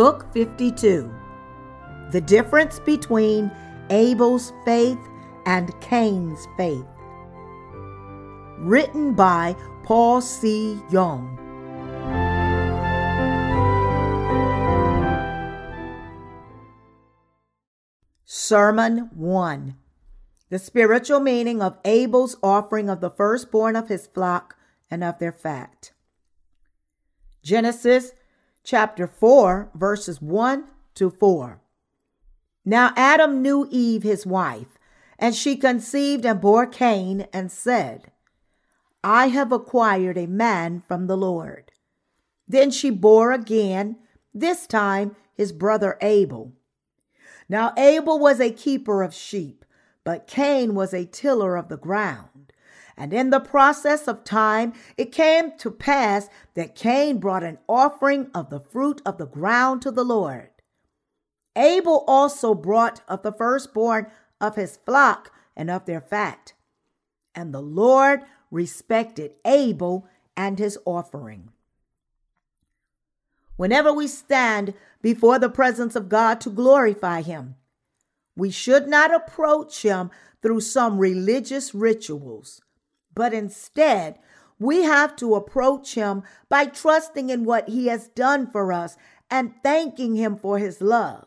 Book 52 The Difference Between Abel's Faith and Cain's Faith. Written by Paul C. Young. Sermon 1 The spiritual meaning of Abel's offering of the firstborn of his flock and of their fat. Genesis chapter 4, verses 1 to 4. Now Adam knew Eve, his wife, and she conceived and bore Cain and said, I have acquired a man from the Lord. Then she bore again, this time his brother Abel. Now Abel was a keeper of sheep, but Cain was a tiller of the ground. And in the process of time, it came to pass that Cain brought an offering of the fruit of the ground to the Lord. Abel also brought of the firstborn of his flock and of their fat. And the Lord respected Abel and his offering. Whenever we stand before the presence of God to glorify Him, we should not approach Him through some religious rituals, but instead, we have to approach Him by trusting in what He has done for us and thanking Him for His love.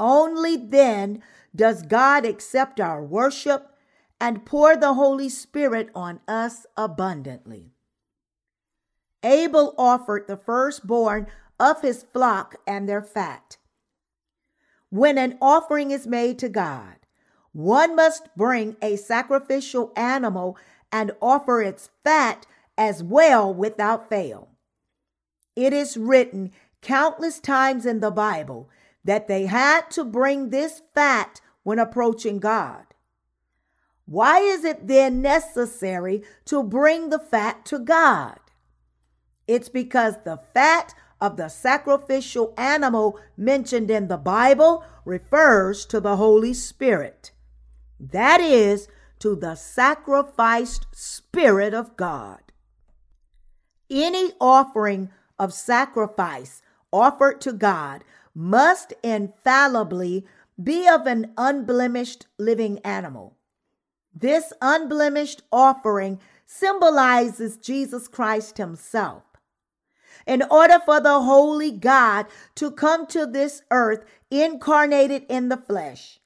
Only then does God accept our worship and pour the Holy Spirit on us abundantly. Abel offered the firstborn of his flock and their fat. When an offering is made to God, one must bring a sacrificial animal and offer its fat as well without fail. It is written countless times in the Bible that they had to bring this fat when approaching God. Why is it then necessary to bring the fat to God? It's because the fat of the sacrificial animal mentioned in the Bible refers to the Holy Spirit. That is, to the sacrificed Spirit of God. Any offering of sacrifice offered to God must infallibly be of an unblemished living animal. This unblemished offering symbolizes Jesus Christ Himself. In order for the Holy God to come to this earth incarnated in the flesh,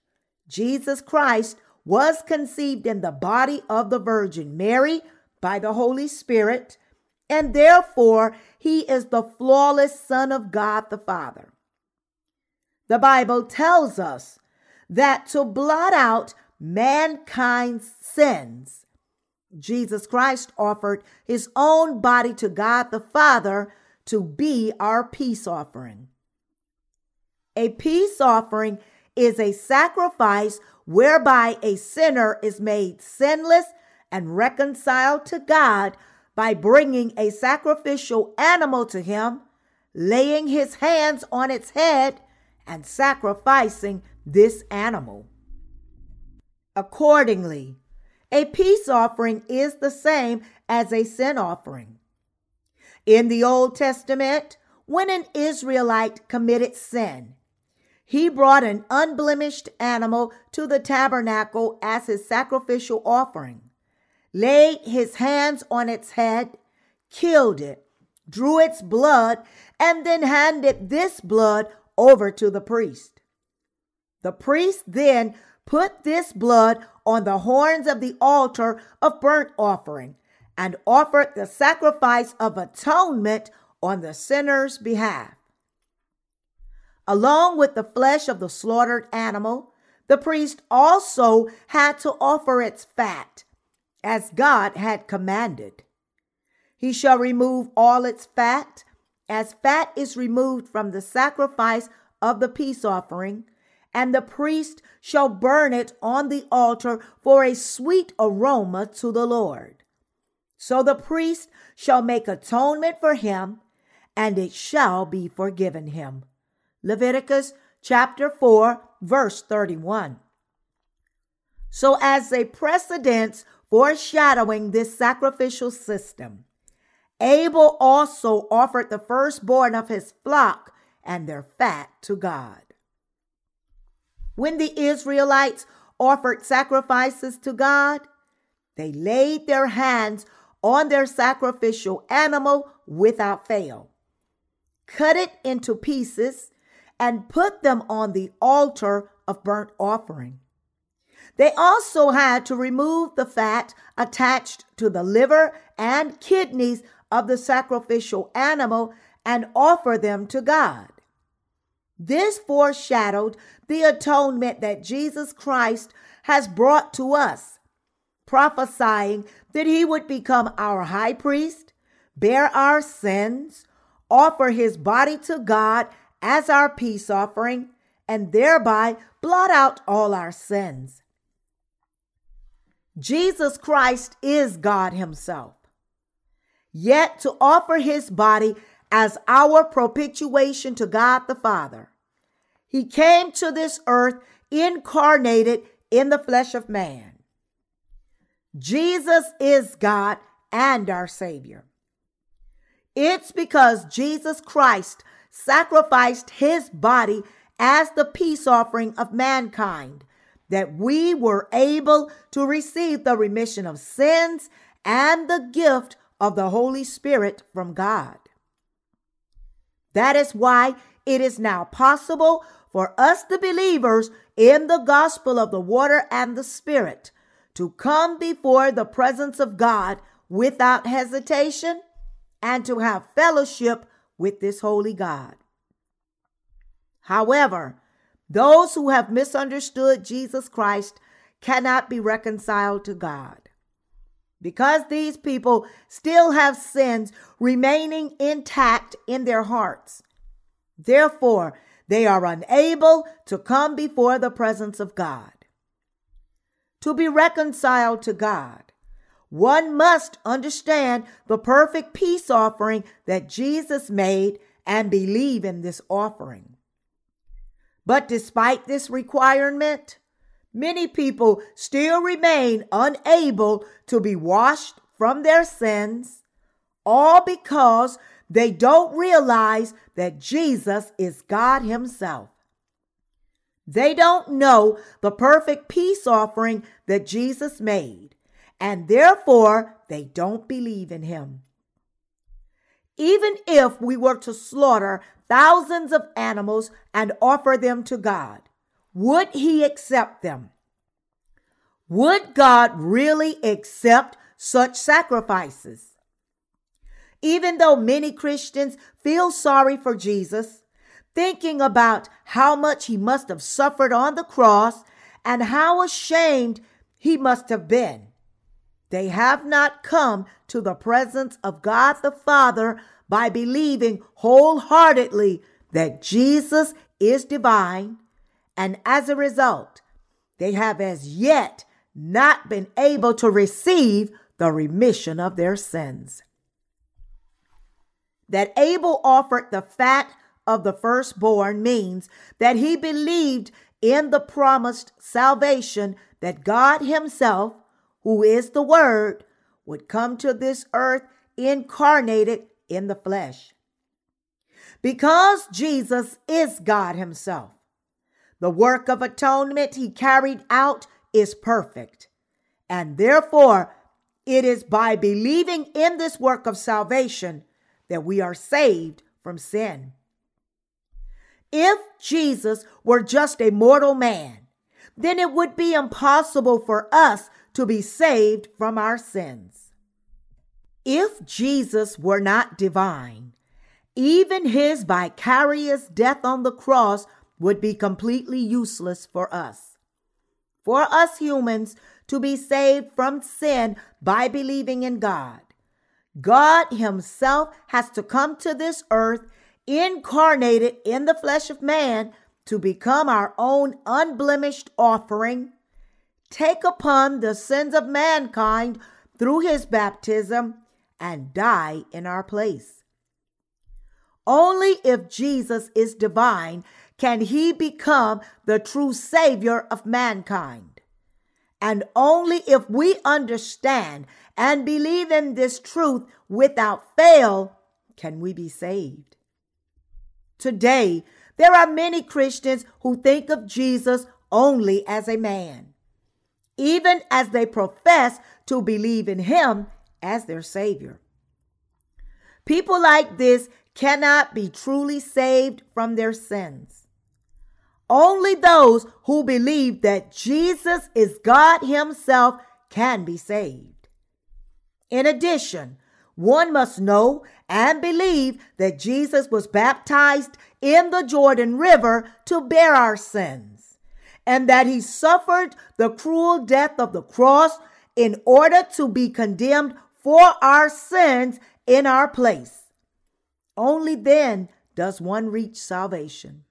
Jesus Christ was conceived in the body of the Virgin Mary by the Holy Spirit, and therefore he is the flawless Son of God the Father. The Bible tells us that to blot out mankind's sins, Jesus Christ offered his own body to God the Father to be our peace offering. A peace offering is a sacrifice whereby a sinner is made sinless and reconciled to God by bringing a sacrificial animal to him, laying his hands on its head, and sacrificing this animal. Accordingly, a peace offering is the same as a sin offering. In the Old Testament, when an Israelite committed sin, he brought an unblemished animal to the tabernacle as his sacrificial offering, laid his hands on its head, killed it, drew its blood, and then handed this blood over to the priest. The priest then put this blood on the horns of the altar of burnt offering and offered the sacrifice of atonement on the sinner's behalf. Along with the flesh of the slaughtered animal, the priest also had to offer its fat, as God had commanded. He shall remove all its fat as fat is removed from the sacrifice of the peace offering, and the priest shall burn it on the altar for a sweet aroma to the Lord. So the priest shall make atonement for him, and it shall be forgiven him. Leviticus chapter 4, verse 31. So, as a precedence foreshadowing this sacrificial system, Abel also offered the firstborn of his flock and their fat to God. When the Israelites offered sacrifices to God, they laid their hands on their sacrificial animal without fail, cut it into pieces, and put them on the altar of burnt offering. They also had to remove the fat attached to the liver and kidneys of the sacrificial animal and offer them to God. This foreshadowed the atonement that Jesus Christ has brought to us, prophesying that he would become our high priest, bear our sins, offer his body to God as our peace offering, and thereby blot out all our sins. Jesus Christ is God Himself. Yet to offer His body as our propitiation to God the Father, He came to this earth incarnated in the flesh of man. Jesus is God and our Savior. It's because Jesus Christ sacrificed His body as the peace offering of mankind that we were able to receive the remission of sins and the gift of the Holy Spirit from God. That is why it is now possible for us, the believers in the gospel of the water and the Spirit, to come before the presence of God without hesitation and to have fellowship with this holy God. However, those who have misunderstood Jesus Christ cannot be reconciled to God. Because these people still have sins remaining intact in their hearts. Therefore, they are unable to come before the presence of God. To be reconciled to God, one must understand the perfect peace offering that Jesus made and believe in this offering. But despite this requirement, many people still remain unable to be washed from their sins, all because they don't realize that Jesus is God Himself. They don't know the perfect peace offering that Jesus made, and therefore they don't believe in Him. Even if we were to slaughter thousands of animals and offer them to God, would He accept them? Would God really accept such sacrifices? Even though many Christians feel sorry for Jesus, thinking about how much he must have suffered on the cross and how ashamed he must have been, they have not come to the presence of God the Father by believing wholeheartedly that Jesus is divine, and as a result, they have as yet not been able to receive the remission of their sins. That Abel offered the fat of the firstborn means that he believed in the promised salvation that God Himself, who is the Word, would come to this earth incarnated in the flesh. Because Jesus is God Himself, the work of atonement He carried out is perfect. And therefore, it is by believing in this work of salvation that we are saved from sin. If Jesus were just a mortal man, then it would be impossible for us to be saved from our sins. If Jesus were not divine, even his vicarious death on the cross would be completely useless for us. For us humans to be saved from sin by believing in God, God Himself has to come to this earth incarnated in the flesh of man to become our own unblemished offering, take upon the sins of mankind through His baptism and die in our place. Only if Jesus is divine can he become the true Savior of mankind. And only if we understand and believe in this truth without fail can we be saved. Today, there are many Christians who think of Jesus only as a man, even as they profess to believe in him as their Savior. People like this cannot be truly saved from their sins. Only those who believe that Jesus is God Himself can be saved. In addition, one must know and believe that Jesus was baptized in the Jordan River to bear our sins, and that he suffered the cruel death of the cross in order to be condemned for our sins in our place. Only then does one reach salvation.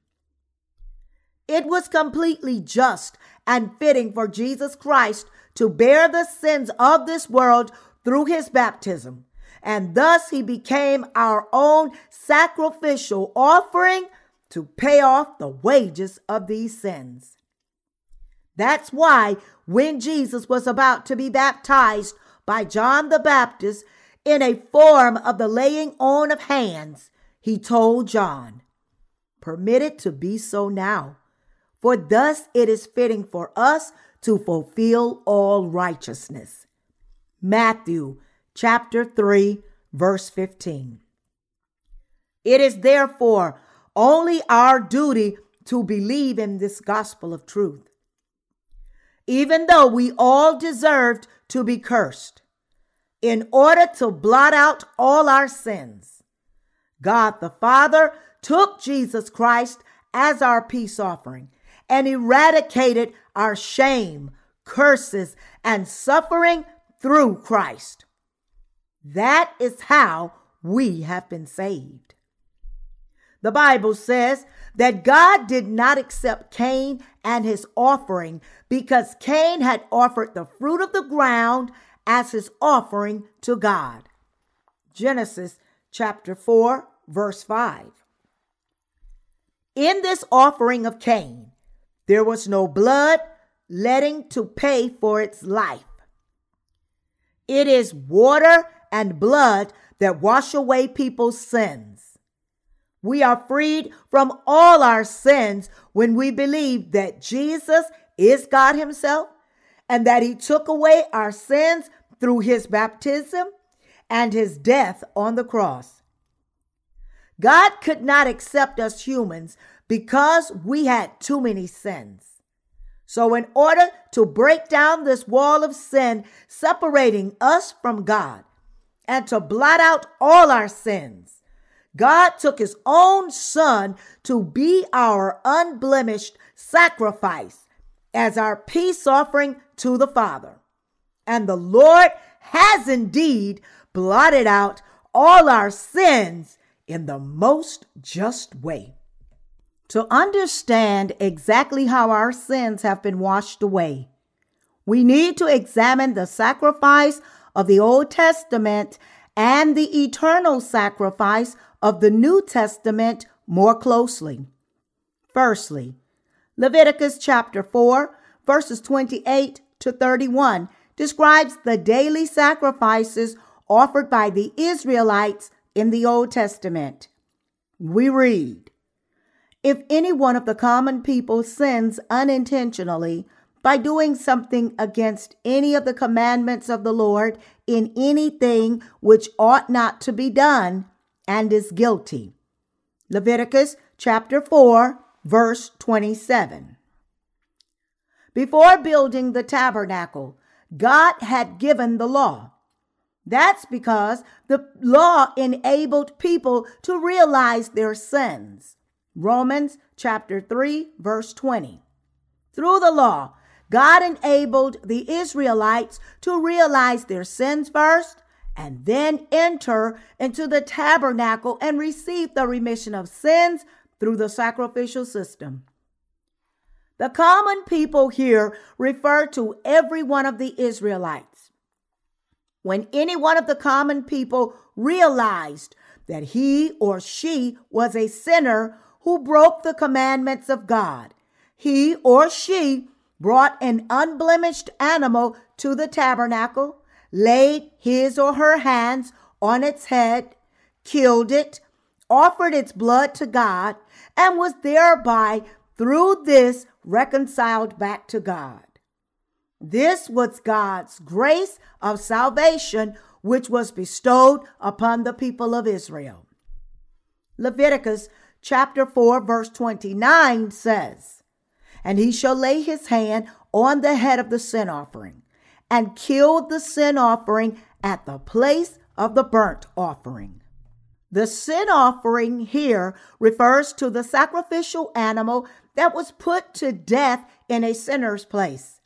It was completely just and fitting for Jesus Christ to bear the sins of this world through his baptism and thus he became our own sacrificial offering to pay off the wages of these sins. That's why when Jesus was about to be baptized by John the Baptist in a form of the laying on of hands, he told John, Permit it to be so now, for thus it is fitting for us to fulfill all righteousness. Matthew chapter 3, verse 15. It is therefore only our duty to believe in this gospel of truth. Even though we all deserved to be cursed, in order to blot out all our sins, God the Father took Jesus Christ as our peace offering and eradicated our shame, curses, and suffering through Christ. That is how we have been saved. The Bible says that God did not accept Cain and his offering because Cain had offered the fruit of the ground as his offering to God. Genesis chapter 4, verse 5. In this offering of Cain, there was no blood letting to pay for its life. It is water and blood that wash away people's sins. We are freed from all our sins when we believe that Jesus is God Himself and that He took away our sins through His baptism and His death on the cross. God could not accept us humans because we had too many sins. So, in order to break down this wall of sin separating us from God, and to blot out all our sins. God took his own son to be our unblemished sacrifice as our peace offering to the Father. And the Lord has indeed blotted out all our sins in the most just way. To understand exactly how our sins have been washed away, we need to examine the sacrifice of the Old Testament and the eternal sacrifice of the New Testament more closely. Firstly, Leviticus chapter 4, verses 28 to 31 describes the daily sacrifices offered by the Israelites in the Old Testament. We read, If any one of the common people sins unintentionally by doing something against any of the commandments of the Lord in anything which ought not to be done and is guilty. Leviticus chapter 4, verse 27. Before building the tabernacle, God had given the law. That's because the law enabled people to realize their sins. Romans chapter 3, verse 20. Through the law, God enabled the Israelites to realize their sins first and then enter into the tabernacle and receive the remission of sins through the sacrificial system. The common people here refer to every one of the Israelites. When any one of the common people realized that he or she was a sinner who broke the commandments of God, he or she brought an unblemished animal to the tabernacle, laid his or her hands on its head, killed it, offered its blood to God, and was thereby, through this, reconciled back to God. This was God's grace of salvation, which was bestowed upon the people of Israel. Leviticus chapter 4, verse 29 says, And he shall lay his hand on the head of the sin offering and killed the sin offering at the place of the burnt offering. The sin offering here refers to the sacrificial animal that was put to death in a sinner's place.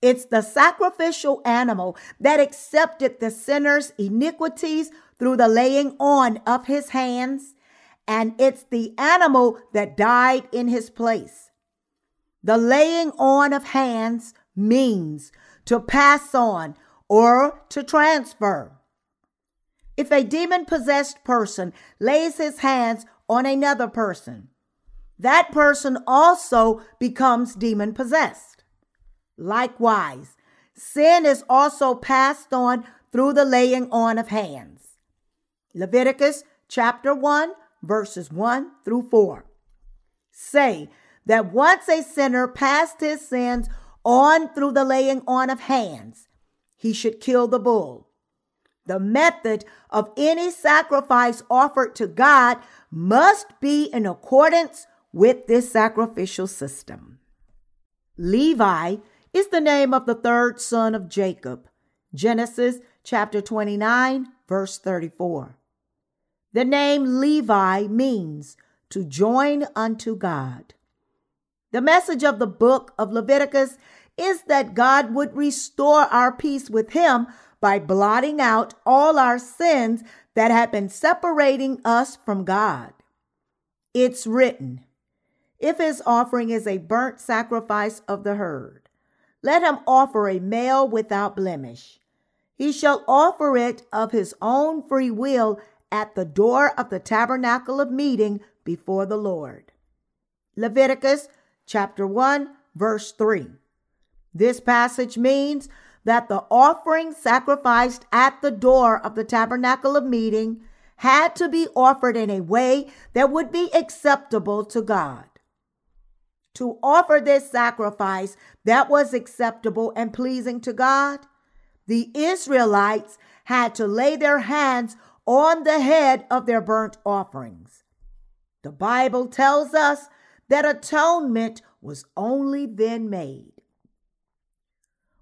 It's the sacrificial animal that accepted the sinner's iniquities through the laying on of his hands, and it's the animal that died in his place. The laying on of hands means to pass on or to transfer. If a demon possessed person lays his hands on another person, that person also becomes demon possessed. Likewise, sin is also passed on through the laying on of hands. Leviticus chapter 1, verses 1 through 4 say that once a sinner passed his sins on through the laying on of hands, he should kill the bull. The method of any sacrifice offered to God must be in accordance with this sacrificial system. Levi is the name of the third son of Jacob. Genesis chapter 29, verse 34. The name Levi means to join unto God. The message of the book of Leviticus is that God would restore our peace with Him by blotting out all our sins that had been separating us from God. It's written, if his offering is a burnt sacrifice of the herd, let him offer a male without blemish. He shall offer it of his own free will at the door of the tabernacle of meeting before the Lord. Leviticus chapter 1, verse 3. This passage means that the offering sacrificed at the door of the tabernacle of meeting had to be offered in a way that would be acceptable to God. To offer this sacrifice that was acceptable and pleasing to God, the Israelites had to lay their hands on the head of their burnt offerings. The Bible tells us that atonement was only then made.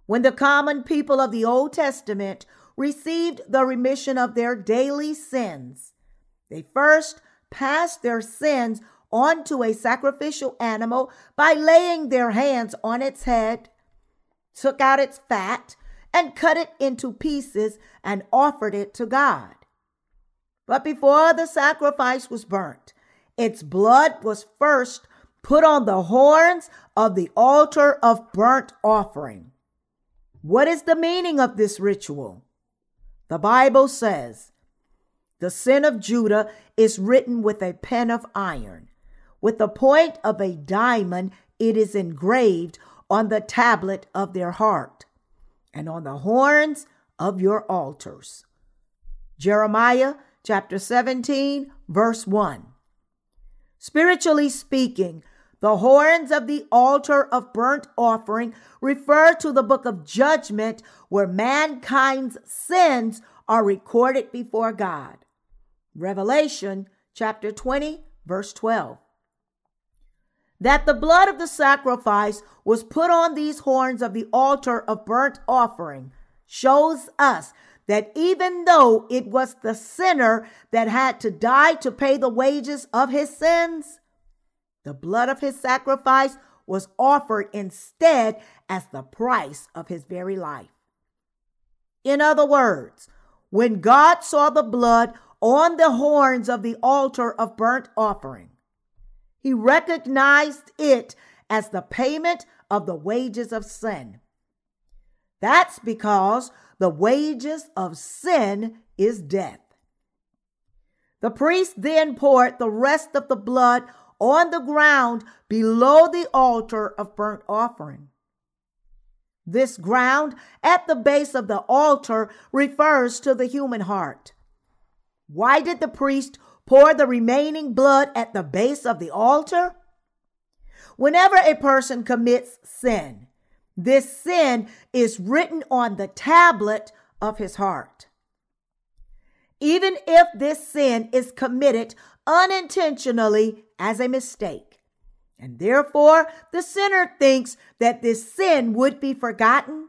When the common people of the Old Testament received the remission of their daily sins, they first passed their sins onto a sacrificial animal by laying their hands on its head, took out its fat, and cut it into pieces and offered it to God. But before the sacrifice was burnt, its blood was first put on the horns of the altar of burnt offering. What is the meaning of this ritual? The Bible says, The sin of Judah is written with a pen of iron. With the point of a diamond, it is engraved on the tablet of their heart and on the horns of your altars. Jeremiah chapter 17, verse 1. Spiritually speaking, the horns of the altar of burnt offering refer to the book of judgment where mankind's sins are recorded before God. Revelation chapter 20, verse 12. That the blood of the sacrifice was put on these horns of the altar of burnt offering shows us that even though it was the sinner that had to die to pay the wages of his sins, the blood of his sacrifice was offered instead as the price of his very life. In other words, when God saw the blood on the horns of the altar of burnt offering, he recognized it as the payment of the wages of sin. That's because the wages of sin is death. The priest then poured the rest of the blood on the ground below the altar of burnt offering. This ground at the base of the altar refers to the human heart. Why did the priest pour the remaining blood at the base of the altar? Whenever a person commits sin, this sin is written on the tablet of his heart. Even if this sin is committed unintentionally as a mistake, and therefore the sinner thinks that this sin would be forgotten,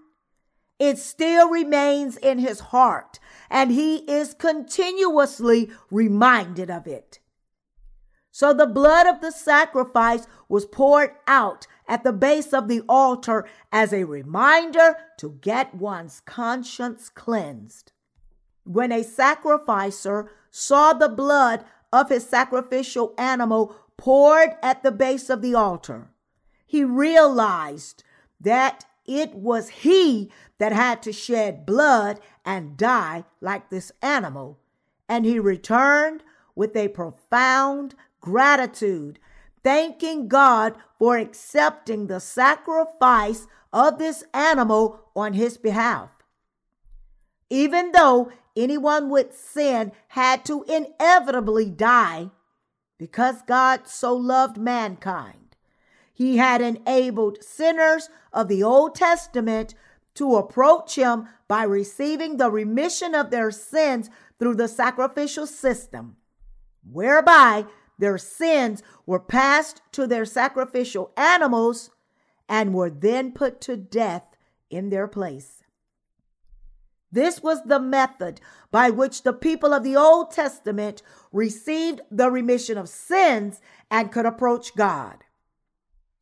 it still remains in his heart and he is continuously reminded of it. So the blood of the sacrifice was poured out at the base of the altar as a reminder to get one's conscience cleansed. When a sacrificer saw the blood of his sacrificial animal poured at the base of the altar, he realized that it was he that had to shed blood and die like this animal. And he returned with a profound gratitude, thanking God for accepting the sacrifice of this animal on his behalf. Even though anyone with sin had to inevitably die, because God so loved mankind, he had enabled sinners of the Old Testament to approach him by receiving the remission of their sins through the sacrificial system, whereby their sins were passed to their sacrificial animals and were then put to death in their place. This was the method by which the people of the Old Testament received the remission of sins and could approach God.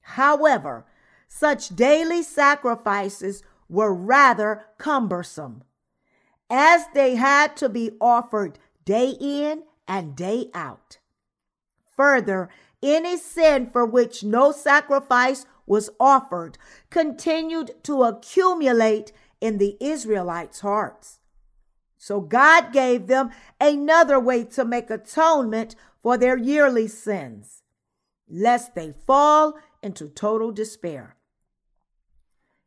However, such daily sacrifices were rather cumbersome, as they had to be offered day in and day out. Further, any sin for which no sacrifice was offered continued to accumulate in the Israelites' hearts. So God gave them another way to make atonement for their yearly sins, lest they fall into total despair.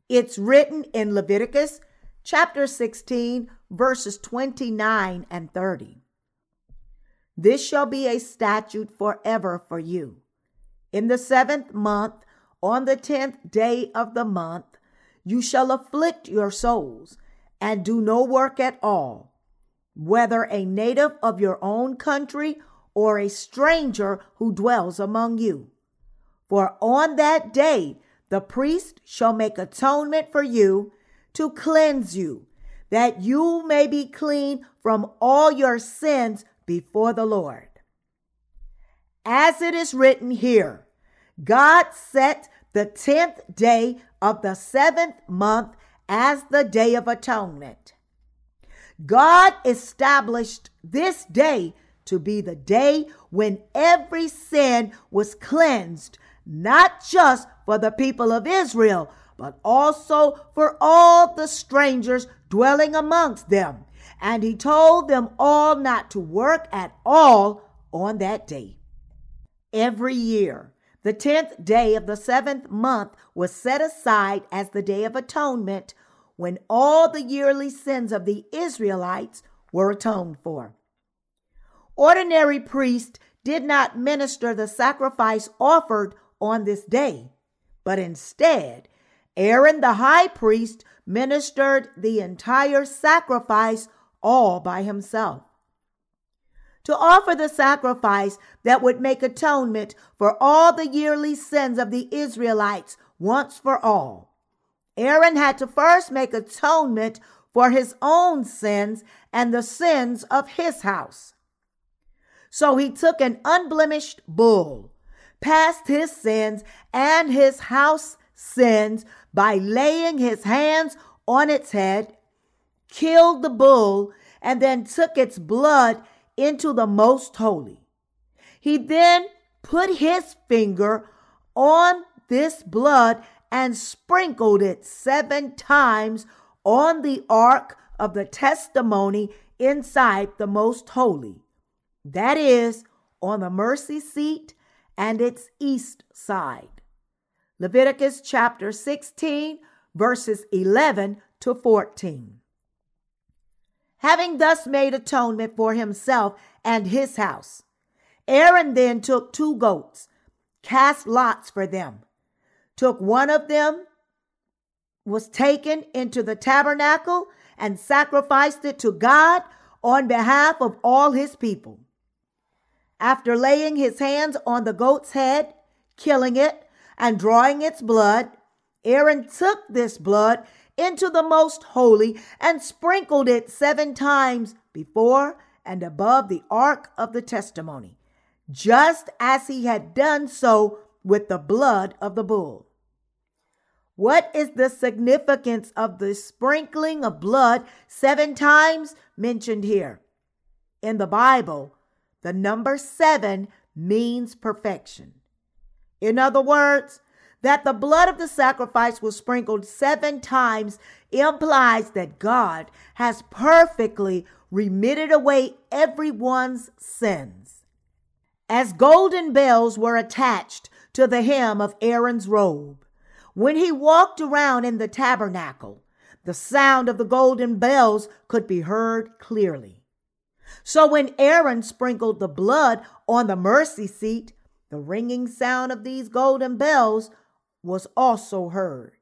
It's written in Leviticus chapter 16, verses 29 and 30. This shall be a statute forever for you. In the seventh month, on the tenth day of the month, you shall afflict your souls and do no work at all, whether a native of your own country or a stranger who dwells among you. For on that day the priest shall make atonement for you to cleanse you, that you may be clean from all your sins before the Lord. As it is written here, God set the tenth day of the seventh month as the day of atonement. God established this day to be the day when every sin was cleansed not just for the people of Israel, but also for all the strangers dwelling amongst them. And he told them all not to work at all on that day. Every year, the tenth day of the seventh month was set aside as the Day of Atonement when all the yearly sins of the Israelites were atoned for. Ordinary priests did not minister the sacrifice offered on this day, but instead, Aaron the high priest ministered the entire sacrifice all by himself. To offer the sacrifice that would make atonement for all the yearly sins of the Israelites once for all, Aaron had to first make atonement for his own sins and the sins of his house. So he took an unblemished bull passed his sins and his house sins by laying his hands on its head, killed the bull, and then took its blood into the most holy. He then put his finger on this blood and sprinkled it seven times on the ark of the testimony inside the most holy. That is, on the mercy seat and its east side. Leviticus chapter 16, verses 11 to 14. Having thus made atonement for himself and his house, Aaron then took two goats, cast lots for them, took one of them, was taken into the tabernacle, and sacrificed it to God on behalf of all his people. After laying his hands on the goat's head, killing it, and drawing its blood, Aaron took this blood into the most holy and sprinkled it seven times before and above the ark of the testimony, just as he had done so with the blood of the bull. What is the significance of the sprinkling of blood seven times mentioned here? In the Bible, the number seven means perfection. In other words, that the blood of the sacrifice was sprinkled seven times implies that God has perfectly remitted away everyone's sins. As golden bells were attached to the hem of Aaron's robe, when he walked around in the tabernacle, the sound of the golden bells could be heard clearly. So when Aaron sprinkled the blood on the mercy seat, the ringing sound of these golden bells was also heard.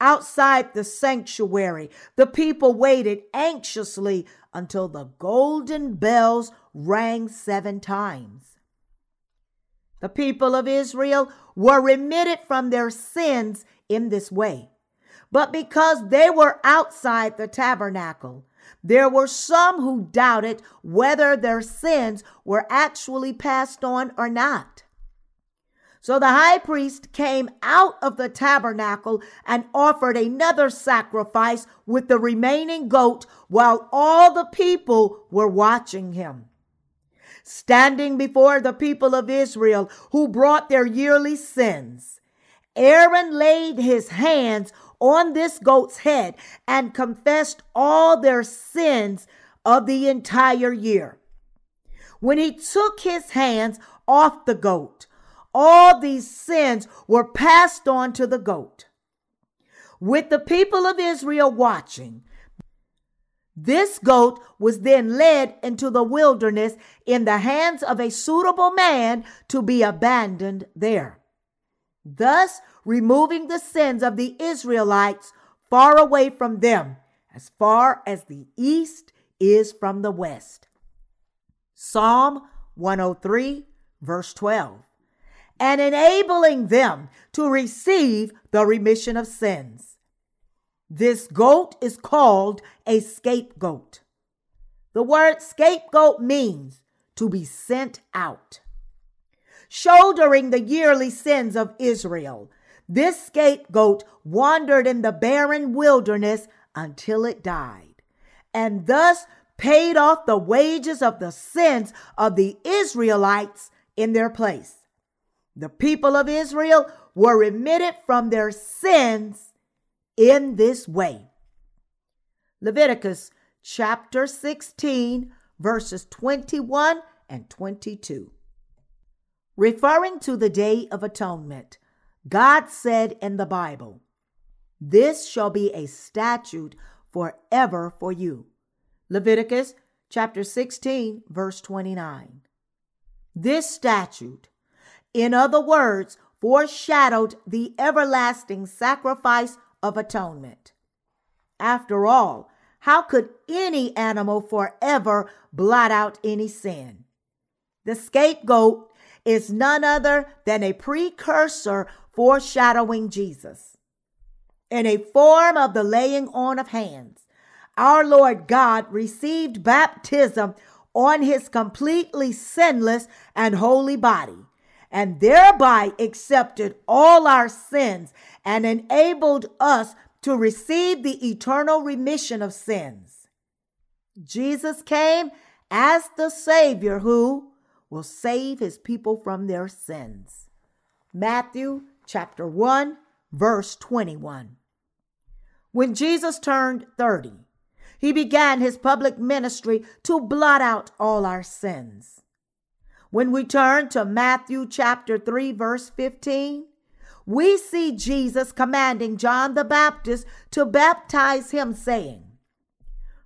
Outside the sanctuary, the people waited anxiously until the golden bells rang seven times. The people of Israel were remitted from their sins in this way. But because they were outside the tabernacle, there were some who doubted whether their sins were actually passed on or not. So the high priest came out of the tabernacle and offered another sacrifice with the remaining goat while all the people were watching him. Standing before the people of Israel who brought their yearly sins, Aaron laid his hands on this goat's head and confessed all their sins of the entire year. When he took his hands off the goat, all these sins were passed on to the goat. With the people of Israel watching, this goat was then led into the wilderness in the hands of a suitable man to be abandoned there, thus removing the sins of the Israelites far away from them, as far as the east is from the west. Psalm 103, verse 12 and enabling them to receive the remission of sins. This goat is called a scapegoat. The word scapegoat means to be sent out. Shouldering the yearly sins of Israel, this scapegoat wandered in the barren wilderness until it died, and thus paid off the wages of the sins of the Israelites in their place. The people of Israel were remitted from their sins in this way. Leviticus chapter 16, verses 21 and 22. Referring to the Day of Atonement, God said in the Bible, This shall be a statute forever for you. Leviticus chapter 16, verse 29. This statute in other words, foreshadowed the everlasting sacrifice of atonement. After all, how could any animal forever blot out any sin? The scapegoat is none other than a precursor foreshadowing Jesus. In a form of the laying on of hands, our Lord God received baptism on his completely sinless and holy body and thereby accepted all our sins and enabled us to receive the eternal remission of sins. Jesus came as the Savior who will save his people from their sins. Matthew chapter 1, verse 21. When Jesus turned 30, he began his public ministry to blot out all our sins. When we turn to Matthew chapter 3, verse 15, we see Jesus commanding John the Baptist to baptize him, saying,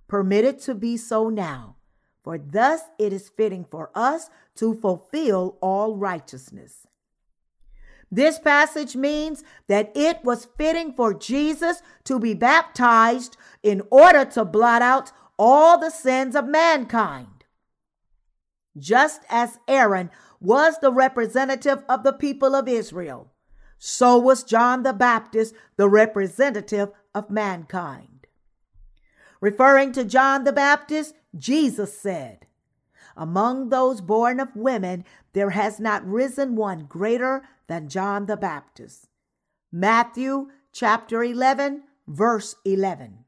Permit it to be so now, for thus it is fitting for us to fulfill all righteousness. This passage means that it was fitting for Jesus to be baptized in order to blot out all the sins of mankind. Just as Aaron was the representative of the people of Israel, so was John the Baptist the representative of mankind. Referring to John the Baptist, Jesus said, Among those born of women, there has not risen one greater than John the Baptist. Matthew chapter 11, verse 11.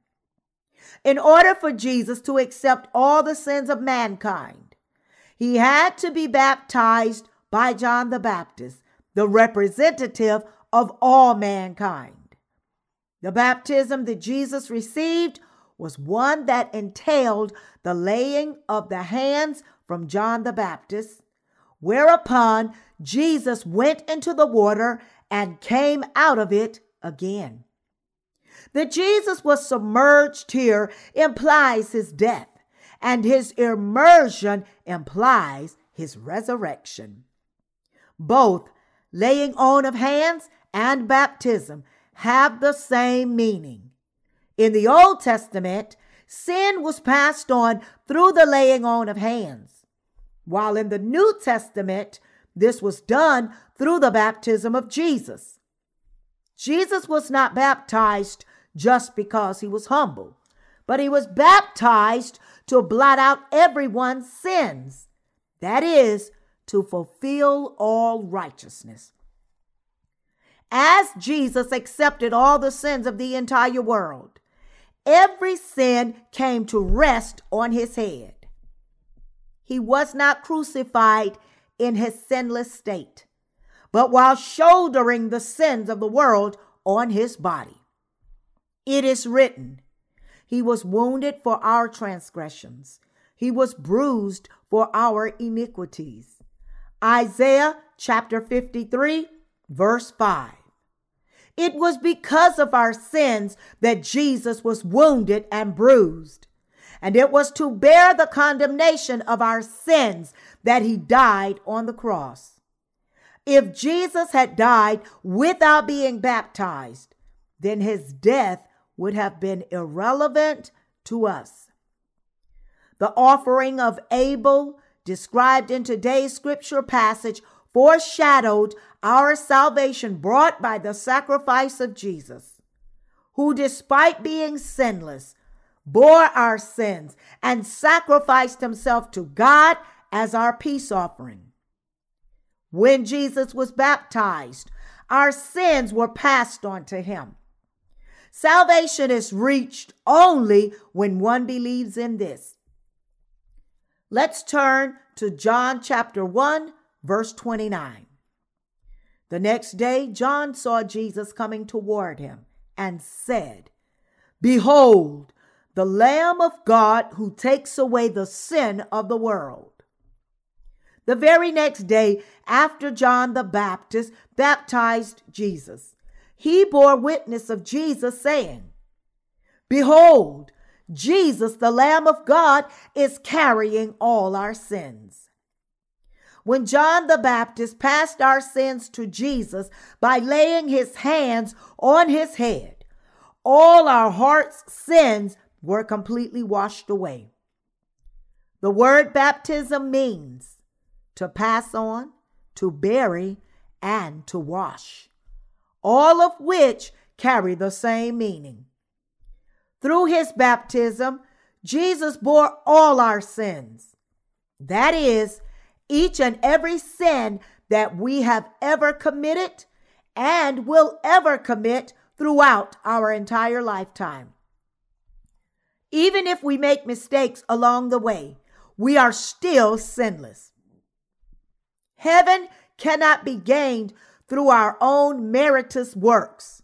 In order for Jesus to accept all the sins of mankind, he had to be baptized by John the Baptist, the representative of all mankind. The baptism that Jesus received was one that entailed the laying of the hands from John the Baptist, whereupon Jesus went into the water and came out of it again. That Jesus was submerged here implies his death, and his immersion implies his resurrection. Both laying on of hands and baptism have the same meaning. In the Old Testament, sin was passed on through the laying on of hands, while in the New Testament, this was done through the baptism of Jesus. Jesus was not baptized just because he was humble, but he was baptized to blot out everyone's sins. That is, to fulfill all righteousness. As Jesus accepted all the sins of the entire world, every sin came to rest on his head. He was not crucified in his sinless state, but while shouldering the sins of the world on his body. It is written, He was wounded for our transgressions, He was bruised for our iniquities. Isaiah chapter 53, verse 5. It was because of our sins that Jesus was wounded and bruised. And it was to bear the condemnation of our sins that he died on the cross. If Jesus had died without being baptized, then his death would have been irrelevant to us. The offering of Abel, described in today's scripture passage, foreshadowed our salvation brought by the sacrifice of Jesus, who, despite being sinless, bore our sins and sacrificed himself to God as our peace offering. When Jesus was baptized, our sins were passed on to him. Salvation is reached only when one believes in this. Let's turn to John chapter 1, verse 29. The next day, John saw Jesus coming toward him and said, Behold, the Lamb of God who takes away the sin of the world. The very next day, after John the Baptist baptized Jesus, he bore witness of Jesus, saying, Behold, Jesus, the Lamb of God, is carrying all our sins. When John the Baptist passed our sins to Jesus by laying his hands on his head, all our heart's sins were completely washed away. The word baptism means to pass on, to bury, and to wash, all of which carry the same meaning. Through his baptism, Jesus bore all our sins. That is, each and every sin that we have ever committed and will ever commit throughout our entire lifetime. Even if we make mistakes along the way, we are still sinless. Heaven cannot be gained through our own meritorious works,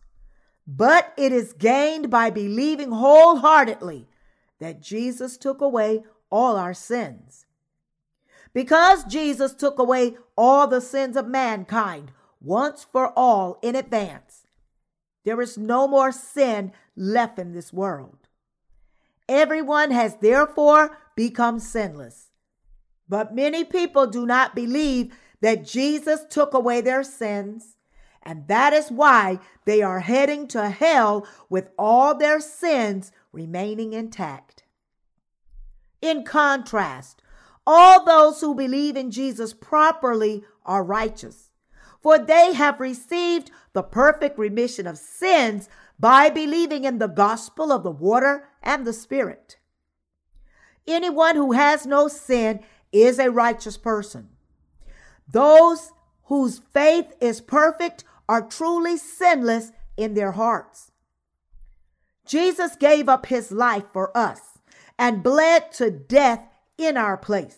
but it is gained by believing wholeheartedly that Jesus took away all our sins. Because Jesus took away all the sins of mankind once for all in advance, there is no more sin left in this world. Everyone has therefore become sinless. But many people do not believe that Jesus took away their sins, and that is why they are heading to hell with all their sins remaining intact. In contrast, all those who believe in Jesus properly are righteous, for they have received the perfect remission of sins by believing in the gospel of the water and the Spirit. Anyone who has no sin is a righteous person. Those whose faith is perfect are truly sinless in their hearts. Jesus gave up his life for us and bled to death in our place.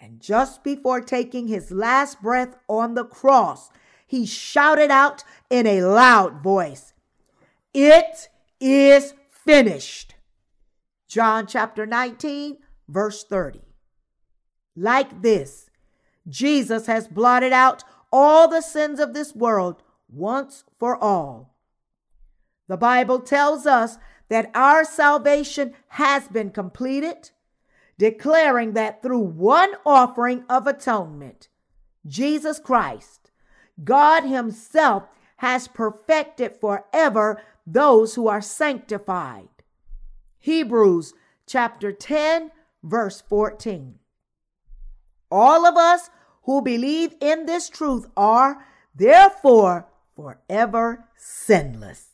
And just before taking his last breath on the cross, he shouted out in a loud voice, It is finished. John chapter 19, verse 30. Like this, Jesus has blotted out all the sins of this world once for all. The Bible tells us that our salvation has been completed, declaring that through one offering of atonement, Jesus Christ, God Himself has perfected forever those who are sanctified. Hebrews chapter 10, verse 14. All of us who believe in this truth are therefore forever sinless.